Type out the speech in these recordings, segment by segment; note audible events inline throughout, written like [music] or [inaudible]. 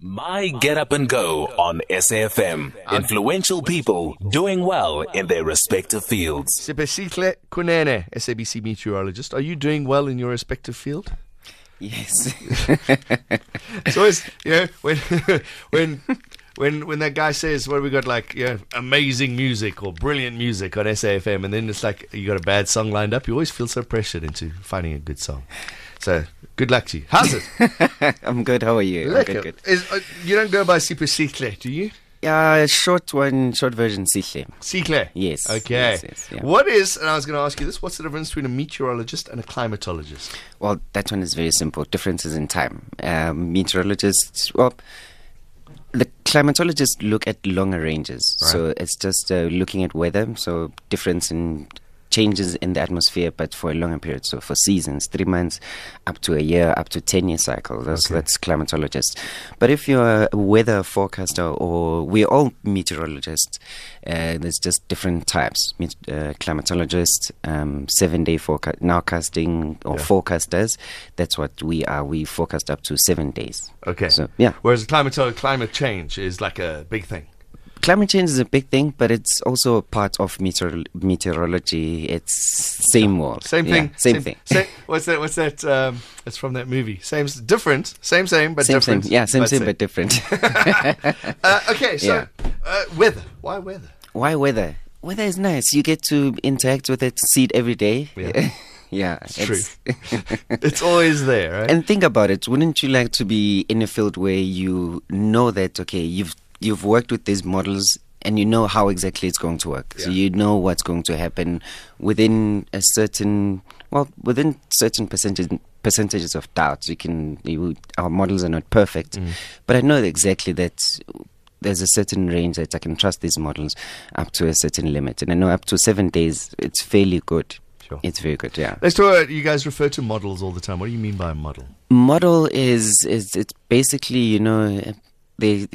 My Get Up and Go on SAFM. Influential people doing well in their respective fields. Siphesihle Kunene, SABC meteorologist. Are you doing well in your respective field? Yes. [laughs] It's always, you know, when [laughs] when when when that guy says, "What have we got?" Like, you know, amazing music or brilliant music on SAFM, and then it's like you got a bad song lined up. You always feel so pressured into finding a good song. So, good luck to you. How's it? [laughs] I'm good. How are you? Good, good. Is, uh, you don't go by Siphesihle, do you? Yeah, short one, short version, Sihle. Sihle. Yes. Okay. Yes, yes, yeah. What is? And I was going to ask you this. What's the difference between a meteorologist and a climatologist? Well, that one is very simple. Differences in time. Um, meteorologists, well, the climatologists look at longer ranges. Right. So it's just uh, looking at weather. So difference in changes in the atmosphere, but for a longer period. So for seasons, three months, up to a year, up to 10 year cycle. That's, Okay. that's climatologist. But if you're a weather forecaster or we're all meteorologists, uh, there's just different types. Met- uh, climatologist, um, seven day forecast, nowcasting or Yeah. forecasters. That's what we are. We forecast up to seven days. Okay. So, yeah. Whereas climate climate change is like a big thing. Climate change is a big thing, but it's also a part of meteor- meteorology. It's same world. Same Yeah, thing. same, thing. Same, what's that? What's that? Um, it's from that movie. Same, different. Same, same, but same, different. same. Yeah, same, same, same. but different. [laughs] Uh, okay, so Yeah. uh, weather. Why weather? Why weather? Weather is nice. You get to interact with it, see it every day. Yeah. [laughs] yeah, It's true. [laughs] It's always there, right? And think about it. Wouldn't you like to be in a field where you know that okay, you've you've worked with these models and you know how exactly it's going to work. So you know what's going to happen within a certain well, within certain percentage percentages of doubt. You can you, our models are not perfect, Mm. but I know exactly that there's a certain range that I can trust these models up to a certain limit. And I know up to seven days it's fairly good. Sure. It's very good, yeah. Let's talk. About, you guys refer to models all the time. What do you mean by a model? model is is it's basically you know they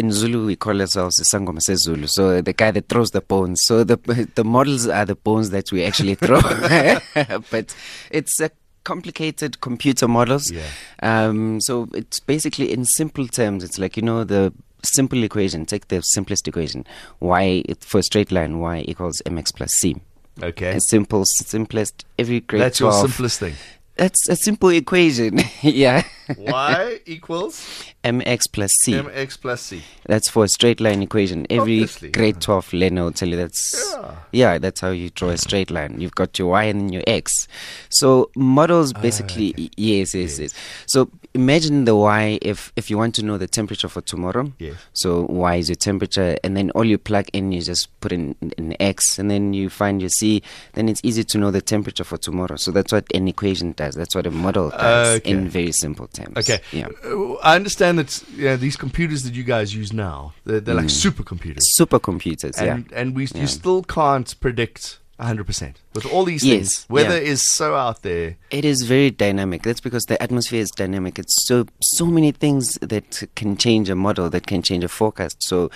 in Zulu we call ourselves the Sangoma Zulu so the guy that throws the bones so the [laughs] the models are the bones that we actually throw [laughs] but it's a complicated computer models Yeah. um so it's basically in simple terms it's like you know the simple equation take the simplest equation y for a straight line y equals mx plus c Okay, a simple simplest every grade that's your simplest thing. that's a simple equation. [laughs] yeah. Y [laughs] equals mx plus c. mx plus c. that's for a straight line equation. Every Obviously, grade yeah. 12 learner will tell you that's. Yeah. Yeah, that's how you draw a straight line. You've got your y and then your x. So models basically, Ah, okay. yes, yes, yes. So imagine the y if if you want to know the temperature for tomorrow. Yes. So y is your temperature, and then all you plug in, you just put in an x, and then you find your c. Then it's easy to know the temperature for tomorrow. So that's what an equation does. That's what a model does Okay. in very simple terms. Okay. Yeah. Uh, I understand that yeah, these computers that you guys use now, they're, they're like Mm. supercomputers. Supercomputers. And, yeah. and we Yeah. you still can't predict 100%. With all these Yes, things, weather yeah. is so out there. It is very dynamic. That's because the atmosphere is dynamic. It's so so many things that can change a model, that can change a forecast. So,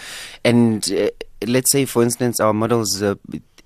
and uh, let's say, for instance, our models uh,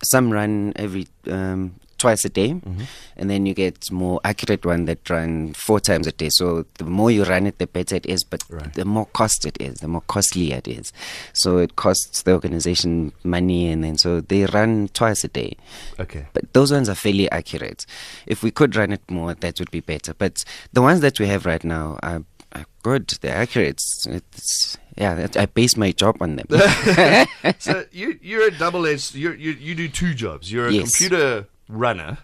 some run every um, twice a day, mm-hmm. and then you get more accurate one that run four times a day. So the more you run it, the better it is. But Right. the more cost it is, the more costly it is. So it costs the organization money, and then so they run twice a day. Okay. But those ones are fairly accurate. If we could run it more, that would be better. But the ones that we have right now are, are good. They're accurate. It's, yeah, I base my job on them. [laughs] [laughs] so you you're a double edged. You you you do two jobs. You're a Yes. computer runner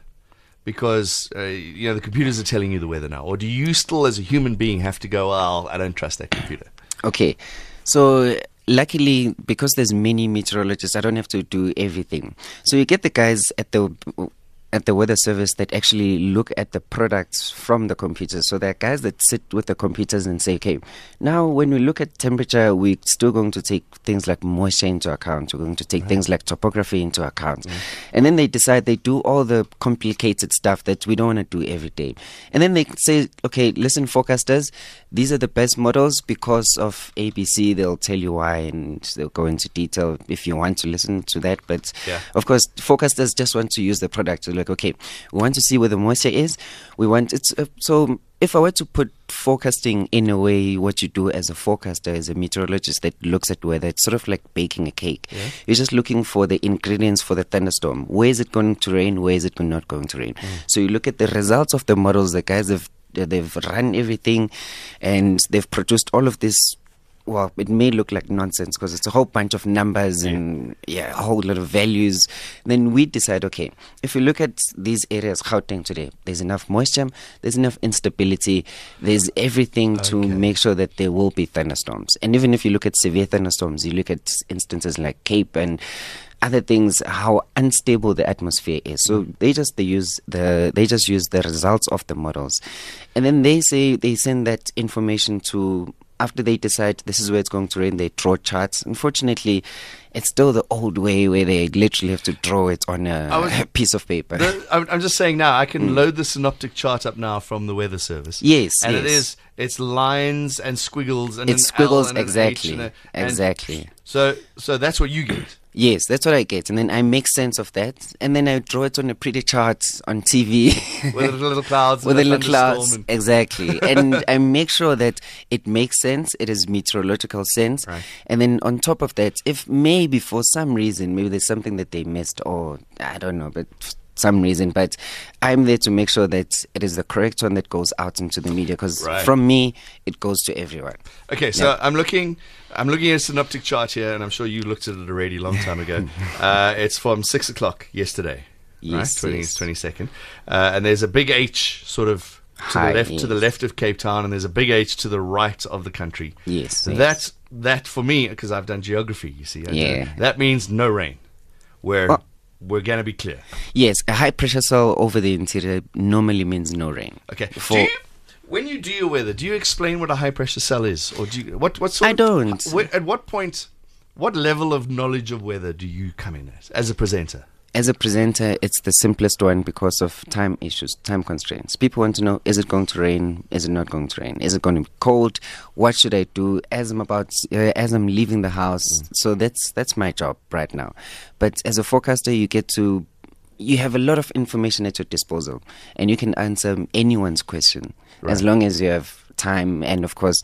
because uh, you know the computers are telling you the weather now, or do you still, as a human being, have to go? Oh, I don't trust that computer. Okay, so luckily because there's many meteorologists, I don't have to do everything. So you get the guys at the at the weather service that actually look at the products from the computers. So there are guys that sit with the computers and say, okay, now when we look at temperature, we're still going to take things like moisture into account. We're going to take things like topography into account. And then they decide they do all the complicated stuff that we don't want to do every day. And then they say, okay, listen, forecasters, these are the best models because of ABC. They'll tell you why and they'll go into detail if you want to listen to that. But Yeah. of course, forecasters just want to use the product. Like, like, okay, we want to see where the moisture is. We want it's uh, so. If I were to put forecasting in a way, what you do as a forecaster, as a meteorologist that looks at weather, it's sort of like baking a cake. Yeah. You're just looking for the ingredients for the thunderstorm. Where is it going to rain? Where is it not going to rain? So you look at the results of the models. The guys have they've run everything, and they've produced all of this. Well, it may look like nonsense because it's a whole bunch of numbers and yeah, a whole lot of values. Then we decide, okay, if we look at these areas, Gauteng today, there's enough moisture, there's enough instability, there's everything to Okay. make sure that there will be thunderstorms. And even if you look at severe thunderstorms, you look at instances like CAPE and other things, how unstable the atmosphere is. So mm. they just they use the they just use the results of the models, and then they say they send that information to. After they decide this is where it's going to rain, they draw charts. Unfortunately, it's still the old way where they literally have to draw it on a was- [laughs] piece of paper. The, I'm, just saying now. I can load the synoptic chart up now from the Weather Service. Mm. Yes, and it yes. is it's lines and squiggles and It's an squiggles, L and an H exactly, a- exactly. So so that's what you get. Yes, that's what I get, and then I make sense of that, and then I draw it on a pretty chart on TV with [laughs] little clouds, with little clouds, exactly, [laughs] and I make sure that it makes sense. It is meteorological sense, Right. and then on top of that, if maybe for some reason, maybe there's something that they missed, or I don't know, but. Some reason, but I'm there to make sure that it is the correct one that goes out into the media because Right. from me, it goes to everyone. Okay, so I'm looking, I'm looking at a synoptic chart here, and I'm sure you looked at it already a long time ago. [laughs] uh, it's from six o'clock yesterday, Yes, right? 20, yes. 22nd. Uh, and there's a big H sort of to High, the left, to the left of Cape Town, and there's a big H to the right of the country. Yes, yes. That that for me, because I've done geography, you see, I Yeah. that means no rain. Where Oh. We're gonna be clear. Yes, a high pressure cell over the interior normally means no rain. Okay. For- do you, when you do your weather, do you explain what a high pressure cell is, or do you what what sort? I don't. wh- at what point, what level of knowledge of weather do you come in at as a presenter? As a presenter, it's the simplest one because of time issues, time constraints. People want to know is it going to rain? Is it not going to rain? Is it going to be cold? What should I do as I'm about uh, as I'm leaving the house? So that's that's my job right now. But as a forecaster, you get to you have a lot of information at your disposal and you can answer anyone's question as long as you have time and of course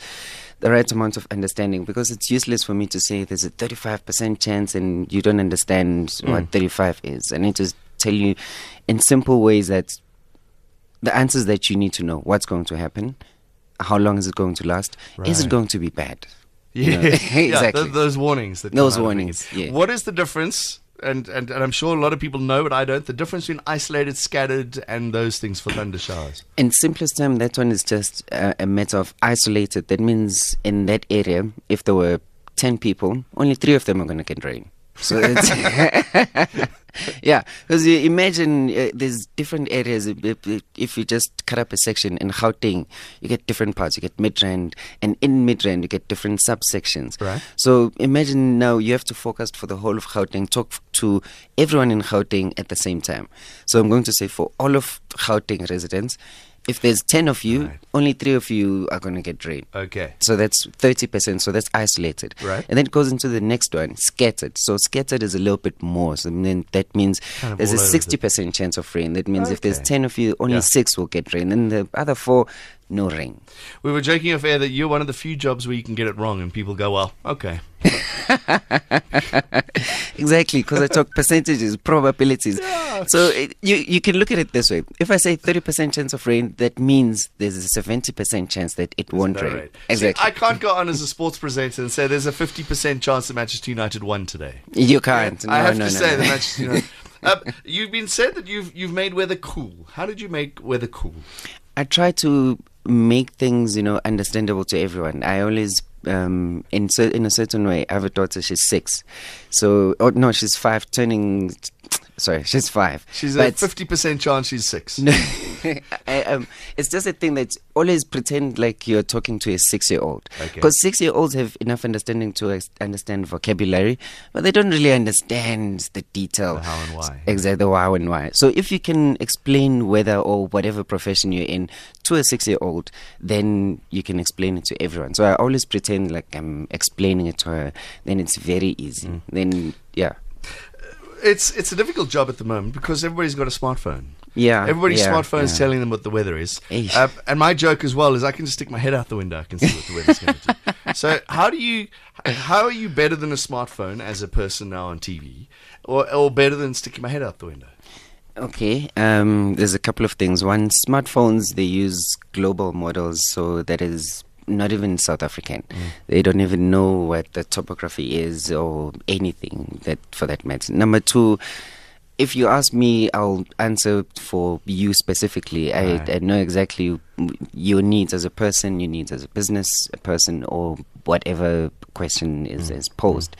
the right amount of understanding because it's useless for me to say there's a 35% chance and you don't understand what mm. 35 is. I need to tell you in simple ways that the answers that you need to know what's going to happen, how long is it going to last, is it going to be bad? Yeah, You know, [laughs] yeah, exactly. th- those warnings. That Those warnings, yeah. What is the difference? And, and and I'm sure a lot of people know, but I don't. The difference between isolated, scattered, and those things for thunder showers. In simplest term, that one is just uh, a matter of isolated. That means in that area, if there were 10 people, only three of them are going to get rain. So it's [laughs] [laughs] [laughs] yeah, because you imagine uh, there's different areas. If, you just cut up a section in Gauteng, you get different parts. You get Midrand, and in Midrand, you get different subsections. Right. So imagine now you have to focus for the whole of Gauteng, talk to everyone in Gauteng at the same time. So I'm going to say for all of Gauteng residents, if there's 10 of you, Right. only three of you are going to get rain. Okay. So that's 30%. So that's isolated. Right. And then it goes into the next one, scattered. So scattered is a little bit more. So then that means Kind of there's a all over the- 60% chance of rain. That means if there's 10 of you, only Yeah. six will get rain. And the other four, no rain. We were joking off air that you're one of the few jobs where you can get it wrong, and people go, "Well, okay." [laughs] Exactly, because I talk percentages, probabilities. So it, you you can look at it this way. If I say 30% chance of rain, that means there's a 70% chance that it won't No rain. See, Exactly. I can't go on as a sports presenter and say there's a 50% chance that Manchester United won today. you can't. I No, have no, to no, say that Manchester United. [laughs] Um, you've been said that you've you've made weather cool. How did you make weather cool? I try to make things, you know, understandable to everyone. I always, um, in cer- in a certain way, I have a daughter. She's six, so oh no, she's five, turning. Sorry, she's five. She's a 50% chance she's six. [laughs] No, I, [laughs] um, it's just a thing that always pretend like you're talking to a six-year-old. Okay. Because six-year-olds have enough understanding to ex- understand vocabulary, but they don't really understand the detail. The how and why. Exactly, the how and why. So if you can explain whether or whatever profession you're in to a six-year-old, then you can explain it to everyone. So I always pretend like I'm explaining it to her. Then it's very easy. Mm. Then yeah. it's it's a difficult job at the moment because everybody's got a smartphone. Yeah, Everybody's yeah, smartphone is yeah. telling them what the weather is. Uh, and my joke as well is I can just stick my head out the window. I can see what the weather's going to do. [laughs] So how do you, how are you better than a smartphone as a person now on TV, or or better than sticking my head out the window? Okay, um, there's a couple of things. One, smartphones they use global models, so that is not even South African. They don't even know what the topography is or anything that for that matter. Number two. If you ask me, I'll answer for you specifically. I, Right. I know exactly your needs as a person, your needs as a business a person, or whatever question is, is posed.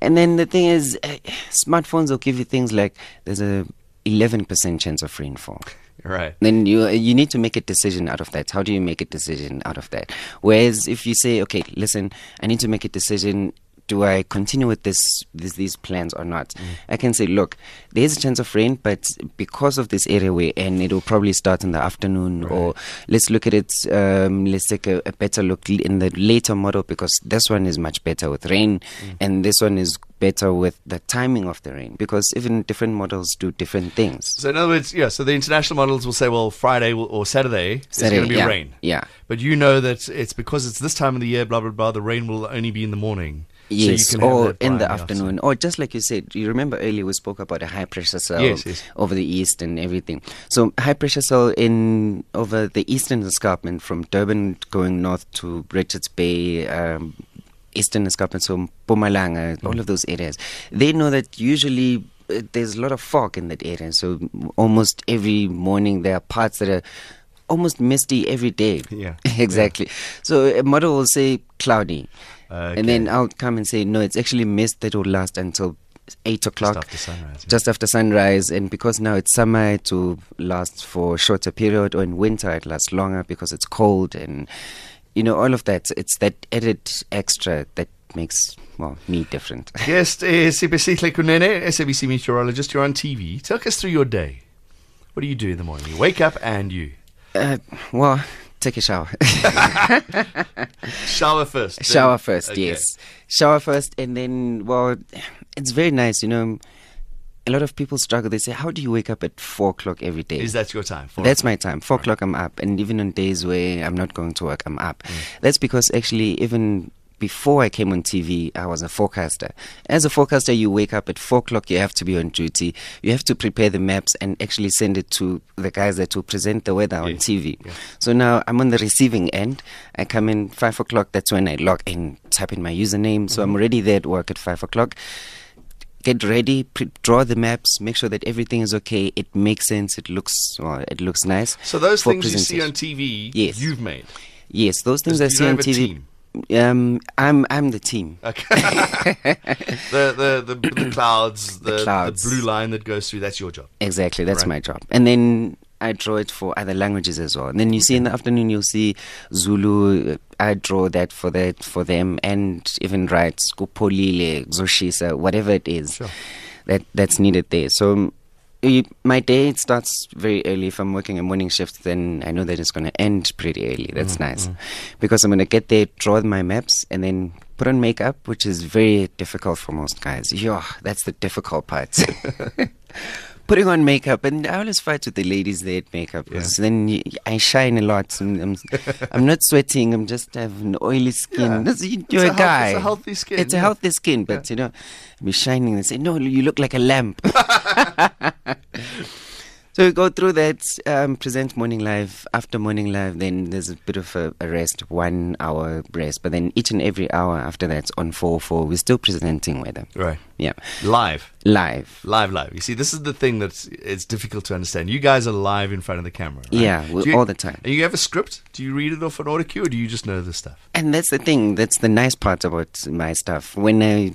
And then the thing is, uh, smartphones will give you things like there's a 11% chance of rainfall. Right. Then you you need to make a decision out of that. How do you make a decision out of that? Whereas if you say, okay, listen, I need to make a decision. Do I continue with this, this these plans or not? I can say, look, there is a chance of rain, but because of this area we're in, it will probably start in the afternoon. Or let's look at it. Um, let's take a, a better look in the later model because this one is much better with rain, and this one is better with the timing of the rain because even different models do different things. So in other words, yeah. So the international models will say, well, Friday or Saturday, is going to be yeah, rain. yeah. But you know that it's because it's this time of the year, blah blah blah. The rain will only be in the morning. Yes, so you can have or in the afternoon, or just like you said, you remember earlier we spoke about a high pressure cell Yes, yes. over the east and everything. So high pressure cell in over the eastern escarpment from Durban going north to Richards Bay. Um, Eastern escarpment, so Mpumalanga, Mm. all of those areas. They know that usually uh, there's a lot of fog in that area. So almost every morning there are parts that are almost misty every day. [laughs] Yeah. [laughs] exactly. So a model will say cloudy. Okay. And then I'll come and say, no, it's actually mist that will last until eight o'clock. after sunrise, yeah. Just after sunrise. And because now it's summer, it will last for a shorter period, or in winter, it lasts longer because it's cold. And, you know, all of that. It's that added extra that makes, well, me different. [laughs] yes, eh, is Kunene, SABC meteorologist. You're on TV. Talk us through your day. What do you do in the morning? You wake up and you Uh, well, take a shower. [laughs] shower first. then- shower first, Okay. yes. Shower first, and then, well, it's very nice, you know. A lot of people struggle. They say, How do you wake up at four o'clock every day? Is that your time? Four That's o'clock? my time. Four o'clock, I'm up. And even on days where I'm not going to work, I'm up. That's because actually, even before I came on TV, I was a forecaster. As a forecaster, you wake up at four o'clock, you have to be on duty. You have to prepare the maps and actually send it to the guys that will present the weather on Yes. TV. So now I'm on the receiving end. I come in five o'clock, that's when I log in, type in my username. So I'm mm-hmm. already there at work at five o'clock get ready, pre- draw the maps, make sure that everything is okay. It makes sense. It looks well, it looks nice. So those things you see on. TV, Yes. you've made. yes, those things I see on TV. team? Um, I'm I'm the team. Okay. [laughs] the, the, the, the [coughs] clouds, the, the, clouds. blue line that goes through, that's your job. Exactly, that's Right. my job. And then I draw it for other languages as well. And then you see in the afternoon, you'll see Zulu. I draw that for that for them, and even write Skupolile, Zoshisa, whatever it is Sure. that that's needed there. So. You, my day starts very early. If I'm working a morning shift, then I know that it's going to end pretty early. That's mm-hmm. nice because I'm going to get there, draw my maps, and then put on makeup, which is very difficult for most guys. Yeah, that's the difficult part. [laughs] putting on makeup, and I always fight with the ladies there at makeup because then I shine a lot. I'm, I'm, I'm not sweating. I'm just have an oily skin. Yeah. You- It's You're a a, health- guy. it's a healthy skin, It's a healthy skin, but you know, be shining. They say, no, you look like a lamp. [laughs] [laughs] So we go through that, um, present morning live. After morning live, then there's a bit of a, a rest, one hour rest. But then each and every hour after that, on 4 4, we're still presenting weather. Right. Yeah. Live. Live. Live, live. You see, this is the thing that's it's difficult to understand. You guys are live in front of the camera. Right? Yeah, you- all the time. And you have a script? Do you read it off an auto cue, or do you just know the stuff? And that's the thing. That's the nice part about my stuff. When I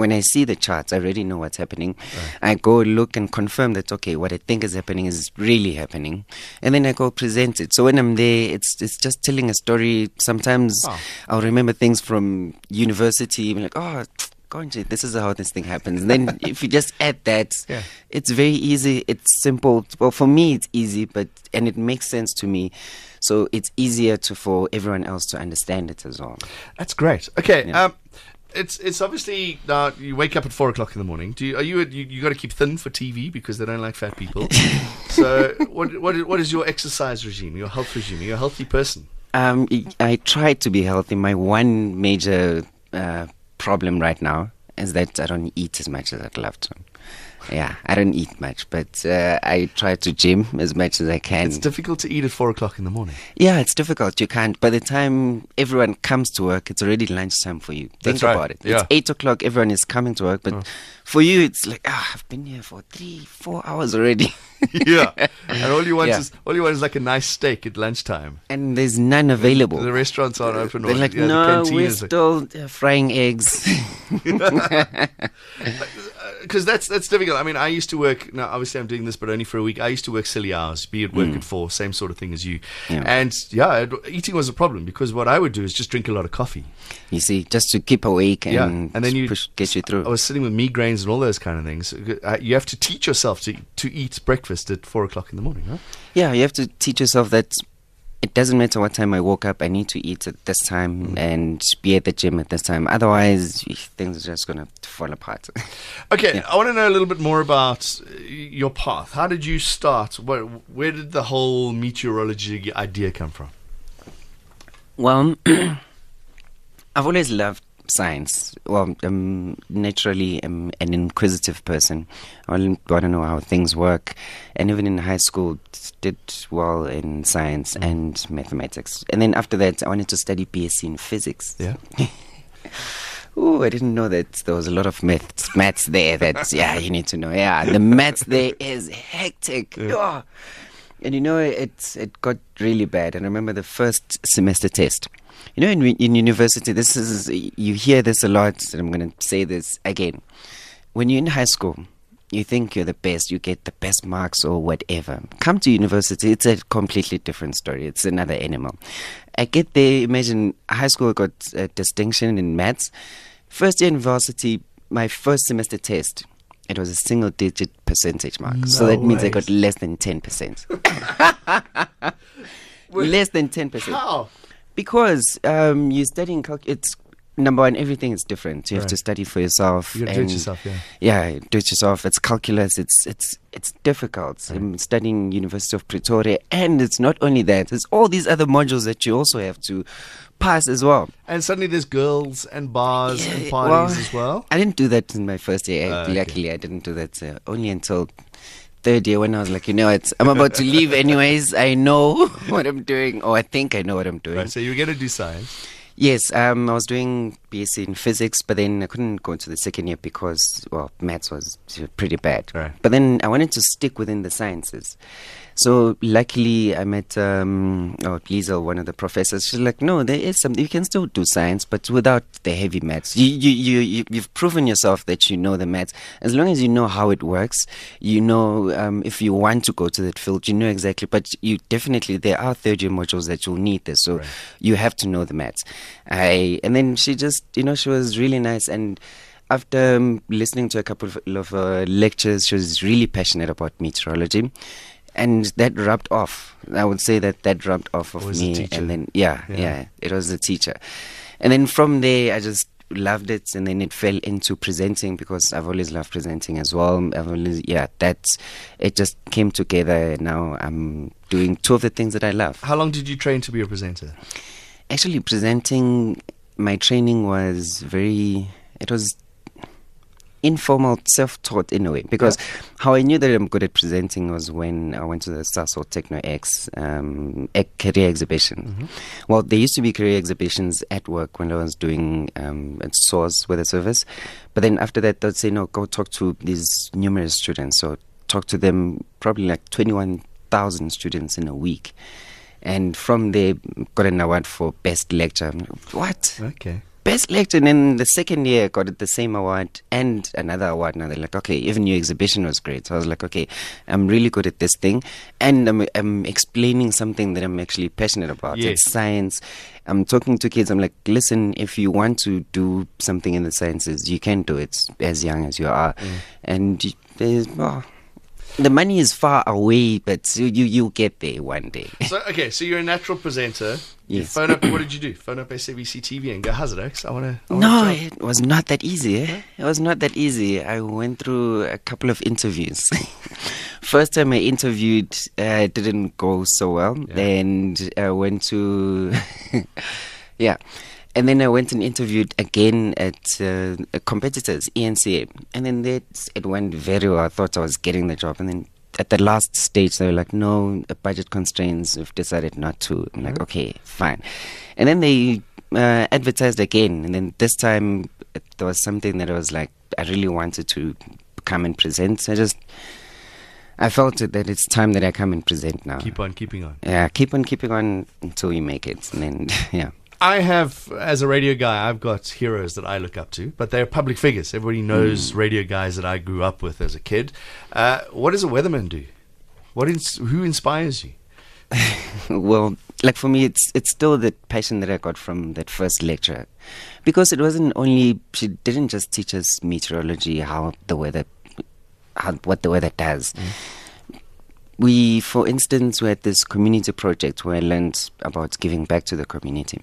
when I see the charts, I already know what's happening. I go look and confirm that okay, what I think is happening is really happening, and then I go present it. So when I'm there, it's it's just telling a story. Sometimes Oh. I'll remember things from university. Like, oh. This is how this thing happens. And then [laughs] if you just add that, Yeah. it's very easy. It's simple. Well, for me, it's easy, but and it makes sense to me. So it's easier to for everyone else to understand it as well. That's great. Okay. Yeah. Um, it's it's obviously now you wake up at four o'clock in the morning. Do you, are you you, you got to keep thin for TV because they don't like fat people? [laughs] so what what what is your exercise regime? Your health regime? You're a healthy person. Um, I try to be healthy. My one major uh, problem right now is that I don't eat as much as I'd love to. Yeah, I don't eat much, but uh, I try to gym as much as I can. It's difficult to eat at four o'clock in the morning. Yeah, it's difficult. You can't. By the time everyone comes to work, it's already lunchtime for you. Think That's right. about it. Yeah. It's eight o'clock. Everyone is coming to work, but for you, it's like ah, I've been here for three, four hours already, [laughs] yeah, and all you want Yeah. is all you want is like a nice steak at lunchtime. and there's none available. The restaurants aren't open. They're or- like, yeah, no, canteen we're is like- still uh, frying eggs. [laughs] [laughs] because that's that's difficult. I mean, I used to work. Now, obviously, I'm doing this, but only for a week. I used to work silly hours, be at work at four, same sort of thing as you. Yeah. And yeah, eating was a problem because what I would do is just drink a lot of coffee. you see, just to keep awake and, Yeah, and then you- push, get you through. I was sitting with migraines and all those kind of things. Uh, You have to teach yourself to to eat breakfast at four o'clock in the morning, huh? Yeah, you have to teach yourself that it doesn't matter what time I woke up, I need to eat at this time Mm. and be at the gym at this time. Otherwise, things are just going to fall apart. [laughs] Okay, Yeah. I want to know a little bit more about uh, your path. How did you start? Where, where did the whole meteorology idea come from? well, [clears throat] I've always loved science. Well, I'm naturally um, an inquisitive person. I want to know how things work. And even in high school, did well in science Mm. and mathematics. And then after that, I wanted to study BSc in physics. Yeah. [laughs] Oh, I didn't know that there was a lot of maths, maths there. That [laughs] yeah, you need to know. Yeah, the maths there is hectic. Oh. And you know, it it got really bad. And I remember the first semester test. You know, in in university, this is you hear this a lot. And I'm going to say this again. When you're in high school, you think you're the best, you get the best marks or whatever. Come to university, it's a completely different story. It's another animal. I get there, imagine high school got a distinction in maths. First year university, my first semester test, it was a single digit percentage mark. so that means I got less than 10%. [laughs] less than 10%. How? Because um, you're studying calc- it's number one, everything is different. You have to study for yourself. You do it yourself, yeah. Yeah, do it yourself. It's calculus. It's it's it's difficult. I'm studying University of Pretoria, and it's not only that. It's all these other modules that you also have to pass as well. And suddenly there's girls and bars and Yeah, parties as well. I didn't do that in my first year. Okay. Luckily, I didn't do that uh, only until third year when I was like, you know, it's I'm about to leave anyways. I know [laughs] what I'm doing, or I think I know what I'm doing. Right, so you were going to do science. Yes, um, I was doing BSc in physics, but then I couldn't go into the second year because, well, maths was pretty bad. Right. But then I wanted to stick within the sciences. So luckily, I met um, oh, Lisa, one of the professors. She's like, "No, there is something. You can still do science, but without the heavy maths. You, you, you, you, you've proven yourself that you know the maths. As long as you know how it works, you know um, if you want to go to that field, you know exactly. But you definitely there are third year modules that you'll need this. So Right. you have to know the maths. I and then she just, you know, she was really nice and. After um, listening to a couple of, of uh, lectures, she was really passionate about meteorology, and that rubbed off. I would say that that rubbed off of me, and then yeah, Yeah. yeah, it was the teacher, and then from there, I just loved it, and then it fell into presenting because I've always loved presenting as well. I've always yeah, that's it just came together. Now I'm doing two of the things that I love. How long did you train to be a presenter? Actually, presenting, my training was very, it was informal, self taught in a way. Because how I knew that I'm good at presenting was when I went to the Sasol Techno X um, career exhibition. Well, there used to be career exhibitions at work when I was doing um, at SAWS Weather Service. But then after that, they'd say, no, go talk to these numerous students. So talk to them, probably like 21,000 students in a week. And from there, got an award for best lecture. Like, What? Okay. Best lecture. And then the second year, got it the same award and another award. Now they're like, okay, even your exhibition was great. So I was like, okay, I'm really good at this thing. And I'm, I'm explaining something that I'm actually passionate about. Yes. It's science. I'm talking to kids. I'm like, listen, if you want to do something in the sciences, you can do it as young as you are. Mm. And you- there's, well, The money is far away, but you you get there one day. [laughs] So okay, so you're a natural presenter. You Yes. phone up. What did you do? [coughs] Phone up SABC TV and go, "How's it, Oaks? I want to." No, it was not that easy. Eh? It was not that easy. I went through a couple of interviews. [laughs] First time I interviewed, uh, it didn't go so well, and I went to, [laughs] yeah, and then I went and interviewed again at uh, competitors, eNCA, and then that it went very well. I thought I was getting the job, and then at the last stage they were like, "No, uh, budget constraints. We've decided not to." I'm like, "Okay, fine," and then they uh, advertised again, and then this time there was something that I was like, I really wanted to come and present. I just, I felt that it's time that I come and present now. Keep on keeping on. yeah, keep on keeping on until you make it, and then [laughs] yeah. I have, as a radio guy, I've got heroes that I look up to, but they're public figures. Everybody knows radio guys that I grew up with as a kid. Uh, what does a weatherman do? What ins- who inspires you? [laughs] well, like for me, it's it's still the passion that I got from that first lecture, because it wasn't only she didn't just teach us meteorology, how the weather, how what the weather does. We, for instance, we had this community project where I learned about giving back to the community.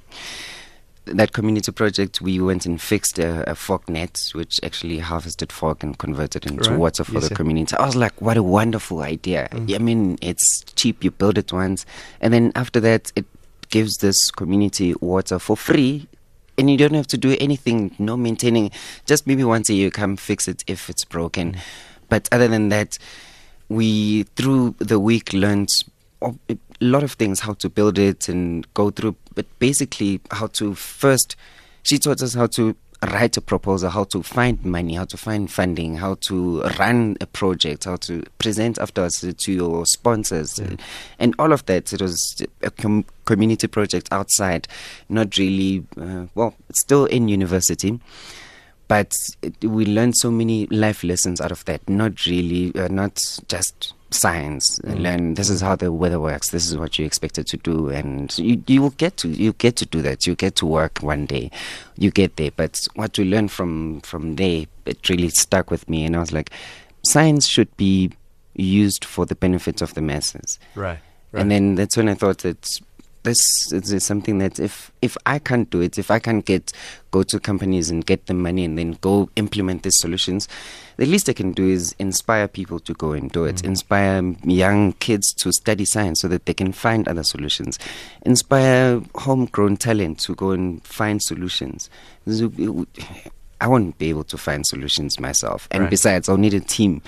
That community project, we went and fixed a, a fog net, which actually harvested fog and converted it into Right. water for Yes, the community. I was like, what a wonderful idea. Mm. I mean, it's cheap, you build it once, and then after that, it gives this community water for free. And you don't have to do anything, no maintaining. Just maybe once a year, come fix it if it's broken. Mm. But other than that, we through the week learned a lot of things how to build it and go through but basically how to first she taught us how to write a proposal how to find money how to find funding how to run a project how to present afterwards to- your sponsors. And all of that it was a com- community project outside not really uh, well still in university but it, we learned so many life lessons out of that. Not really, uh, not just science. Uh, Learn this is how the weather works. This is what you're expected to do, and you you will get to you get to do that. You get to work one day, you get there. But what we learned from from there, it really stuck with me, and I was like, science should be used for the benefit of the masses. Right. And then that's when I thought that this is something that if if I can't do it, if I can't get go to companies and get the money and then go implement these solutions, the least I can do is inspire people to go and do it. Mm. Inspire young kids to study science so that they can find other solutions. Inspire homegrown talent to go and find solutions. I won't be able to find solutions myself, and Right. besides, I'll need a team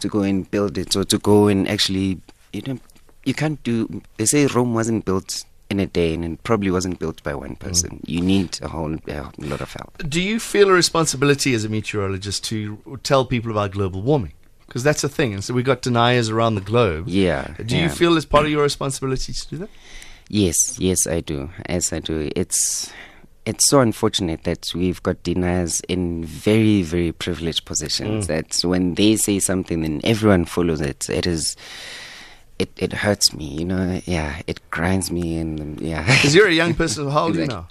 to go and build it or to go and actually you know you can't do they say rome wasn't built in a day and it probably wasn't built by one mm. person. You need a whole a lot of help. Do you feel a responsibility as a meteorologist to tell people about global warming? Because that's a thing, and so we've got deniers around the globe. yeah Do you feel it's part of your responsibility to do that? yes yes i do. Yes i do. It's it's so unfortunate that we've got deniers in very very privileged positions mm. that when they say something then everyone follows it. It is it, it hurts me you know yeah it grinds me and yeah [laughs] Because you're a young [laughs] person. How old are you now?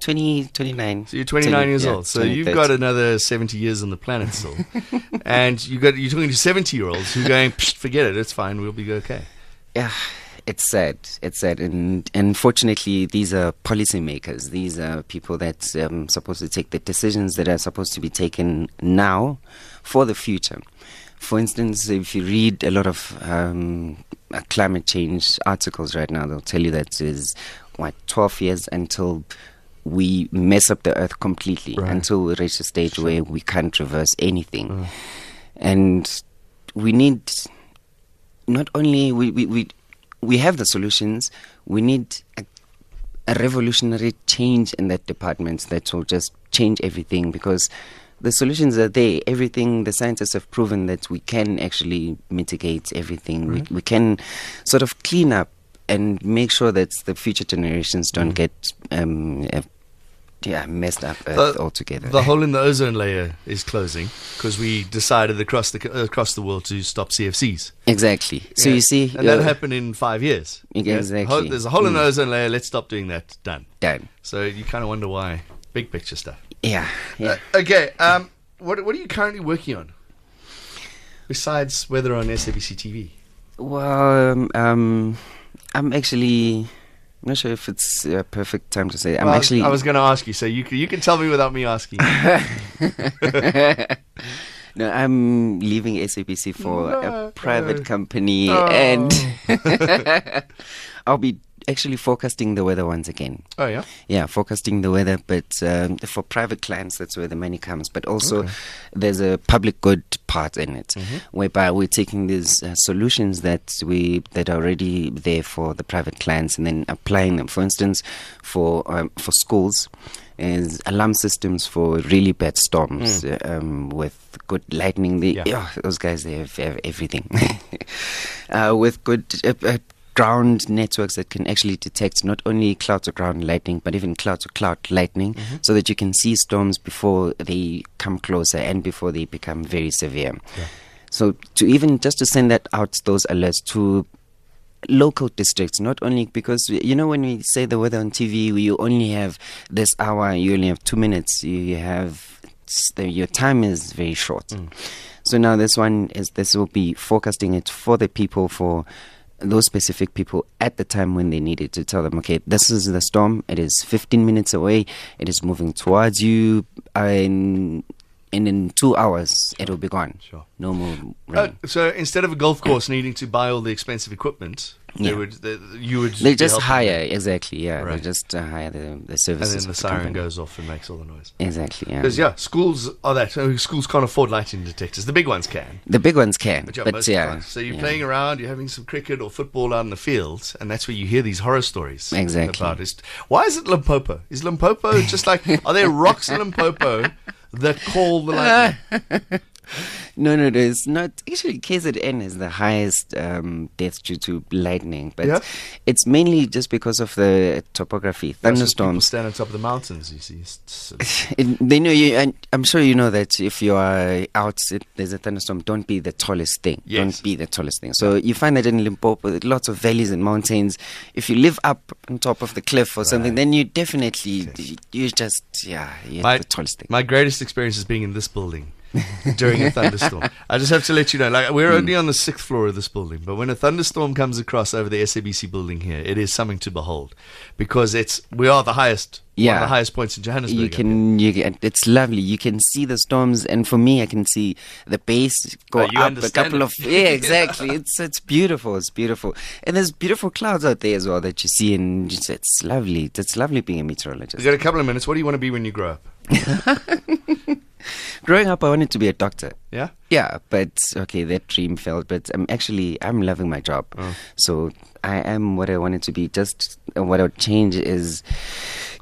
20 29 So you're 29 20 years yeah, old. So 20, you've 30. got another 70 years on the planet still, [laughs] and you got you're talking to 70 year olds who are going, "Psst, forget it, it's fine, we'll be okay. Yeah, it's sad. It's sad, and unfortunately, these are policymakers. These are people that um, supposed to take the decisions that are supposed to be taken now for the future. For instance, if you read a lot of um, uh, climate change articles right now, they'll tell you that is what 12 years until we mess up the earth completely, Right. until we reach a stage where we can't reverse anything, and we need not only we, we, we, we have the solutions, we need a, a revolutionary change in that department that will just change everything because the solutions are there. Everything the scientists have proven that we can actually mitigate everything. We, we can sort of clean up and make sure that the future generations don't get um, uh, yeah messed up Earth altogether. The hole in the ozone layer is closing because we decided across the across the world to stop CFCs. exactly. So Yeah. you see, and that uh, happened in five years. Yeah, exactly. there's a hole in the Mm. ozone layer. Let's stop doing that. Done. done. So you kind of wonder why. Big picture stuff. Yeah, yeah. Uh, okay. Um. What What are you currently working on? besides weather on SABC TV? Well, um, um, I'm actually. I'm not sure if it's a perfect time to say. I'm Well, actually. I was going to ask you, so you can, you can tell me without me asking. [laughs] [laughs] no, I'm leaving SABC for No, a private no. company, Oh. and [laughs] I'll be actually forecasting the weather once again. oh yeah. Yeah, forecasting the weather, but um, for private clients, that's where the money comes. But also, there's a public good part in it, whereby we're taking these uh, solutions that we that are already there for the private clients, and then applying them. For instance, for um, for schools, is alarm systems for really bad storms uh, um, with good lightning. They, Yeah. yeah. those guys they have, have everything [laughs] uh, with good. Uh, uh, ground networks that can actually detect not only cloud to ground lightning but even cloud to cloud lightning mm-hmm. so that you can see storms before they come closer and before they become very severe. So to even just to send that out those alerts to local districts not only because you know when we say the weather on tv you only have this hour you only have two minutes you, have the, your time is very short. Mm. So now this one is this will be forecasting it for the people for those specific people at the time when they needed to tell them, okay, this is the storm. It is 15 minutes away. It is moving towards you. And, and in two hours, it will be gone. Sure. No more Uh, rain. so instead of a golf course needing to buy all the expensive equipment, they Yeah. would they, you would they just hire, them. exactly, yeah. Right. They just uh, hire the, the and then the siren goes off and makes all the noise. Exactly, yeah. Because yeah, schools are that. Schools can't afford lighting detectors. The big ones can. The big ones can, But yeah, but yeah. So you're yeah. playing around, you're having some cricket or football out in the fields, and that's where you hear these horror stories. Exactly. About it. Why is it Limpopo? Is Limpopo just like? Are there [laughs] rocks in Limpopo that call the lightning? [laughs] No, no, no. It's not. Actually, KZN is the highest um, death due to lightning, but Yeah? it's mainly just because of the topography. Thunderstorms. stand on top of the mountains. You see. It, [laughs] they know you, and I'm sure you know that if you are out, it, there's a thunderstorm. Don't be the tallest thing. Yes. Don't be the tallest thing. So you find that in Limpopo, with lots of valleys and mountains. If you live up on top of the cliff or something, then you definitely you just yeah you're my, the tallest thing. my greatest experience is being in this building during a [laughs] thunderstorm. I just have to let you know, like we're Hmm. only on the sixth floor of this building, but when a thunderstorm comes across over the SABC building here, it is something to behold because it's we are the highest, one of Yeah. the highest points in Johannesburg. you can you can, it's lovely you can see the storms and for me i can see the base go Oh, up a couple it. of [laughs] yeah exactly it's it's beautiful it's beautiful and there's beautiful clouds out there as well that you see and it's, it's lovely it's lovely being a meteorologist. We've got a couple of minutes. What do you want to be when you grow up? [laughs] growing up i wanted to be a doctor Yeah. yeah but okay that dream failed but i'm actually i'm loving my job Oh. so i am what i wanted to be just uh, what i would change is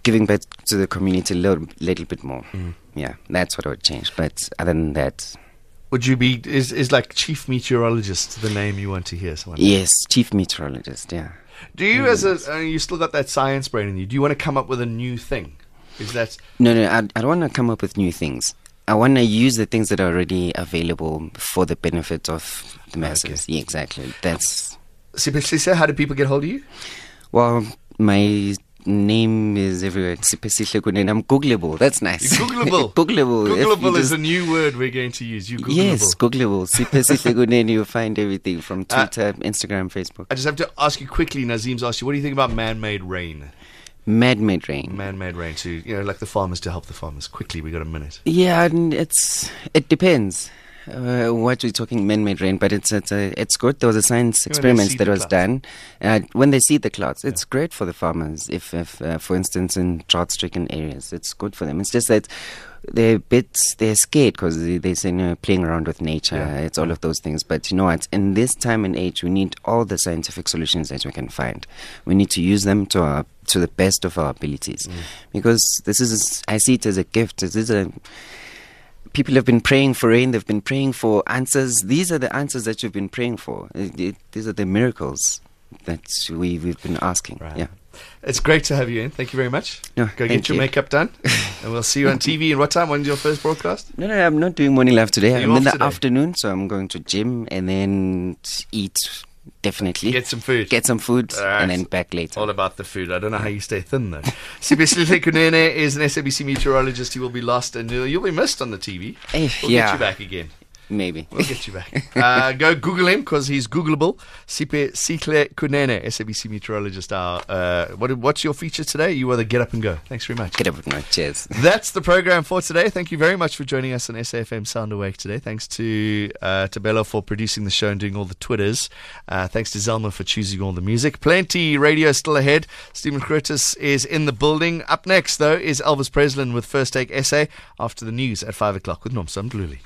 giving back to the community a little, little bit more Mm. yeah that's what i would change but other than that Would you be is is like chief meteorologist the name you want to hear? Someone. Yes, chief meteorologist. Yeah. Do you, as a, uh, you still got that science brain in you? Do you want to come up with a new thing? Is that No, no. I, I don't want to come up with new things. I want to use the things that are already available for the benefit of the masses. Yeah, exactly. That's Sipesisa? How do people get hold of you? well, my name is everywhere. [laughs] Siphesihle Kunene. I'm Googleable. That's nice. You're Googleable. [laughs] Googleable. Googleable is just- a new word we're going to use. You Googleable. Yes, Googleable. Kunene. You'll find everything from Uh, Twitter, Instagram, Facebook. I just have to ask you quickly. Nazim's asked you, what do you think about man-made rain? Mad-made rain. Man-made rain to you know, like the farmers to help the farmers. Quickly, we got a minute. Yeah, and it's it depends. Uh, what we're talking man-made rain, but it's it's uh, it's good. There was a science experiment that was clouds. done. Uh, when they see the clouds, it's great for the farmers. If, if uh, for instance, in drought-stricken areas, it's good for them. It's just that they're a bit they're scared because they, they say no, playing around with nature. Yeah. It's all of those things. But you know what? In this time and age, we need all the scientific solutions that we can find. We need to use them to our to the best of our abilities, Mm. because this is I see it as a gift. This is a people have been praying for rain. They've been praying for answers. These are the answers that you've been praying for. It- it- these are the miracles that we we've been asking. Right. Yeah. It's great to have you in. Thank you very much. No, Go get your you. makeup done, [laughs] and we'll see you on TV. And what time? When's your first broadcast? No, no, I'm not doing morning live today. I'm in the today? afternoon, so I'm going to gym and then eat. Definitely Get some food. Get some food, Alright. and then back later. All about the food. I don't know how you stay thin though. [laughs] Siphesihle Kunene is an SABC meteorologist. He will be lost and you'll be missed on the TV. We'll yeah. get you back again. Maybe. We'll get you back. Uh, go Google him because he's Googleable. Siphesihle Kunene, SABC meteorologist. Our, uh, what, what's your feature today? You are the Get Up and Go. Thanks very much. Get up and Go. Cheers. [laughs] That's the program for today. Thank you very much for joining us on SAFM Sound Awake today. Thanks to uh, Tabella for producing the show and doing all the Twitters. Uh, thanks to Zelma for choosing all the music. Plenty radio still ahead. Stephen Curtis is in the building. Up next, though, is Elvis Presslin with First Take SA after the news at 5 o'clock with Nomsan Bluli.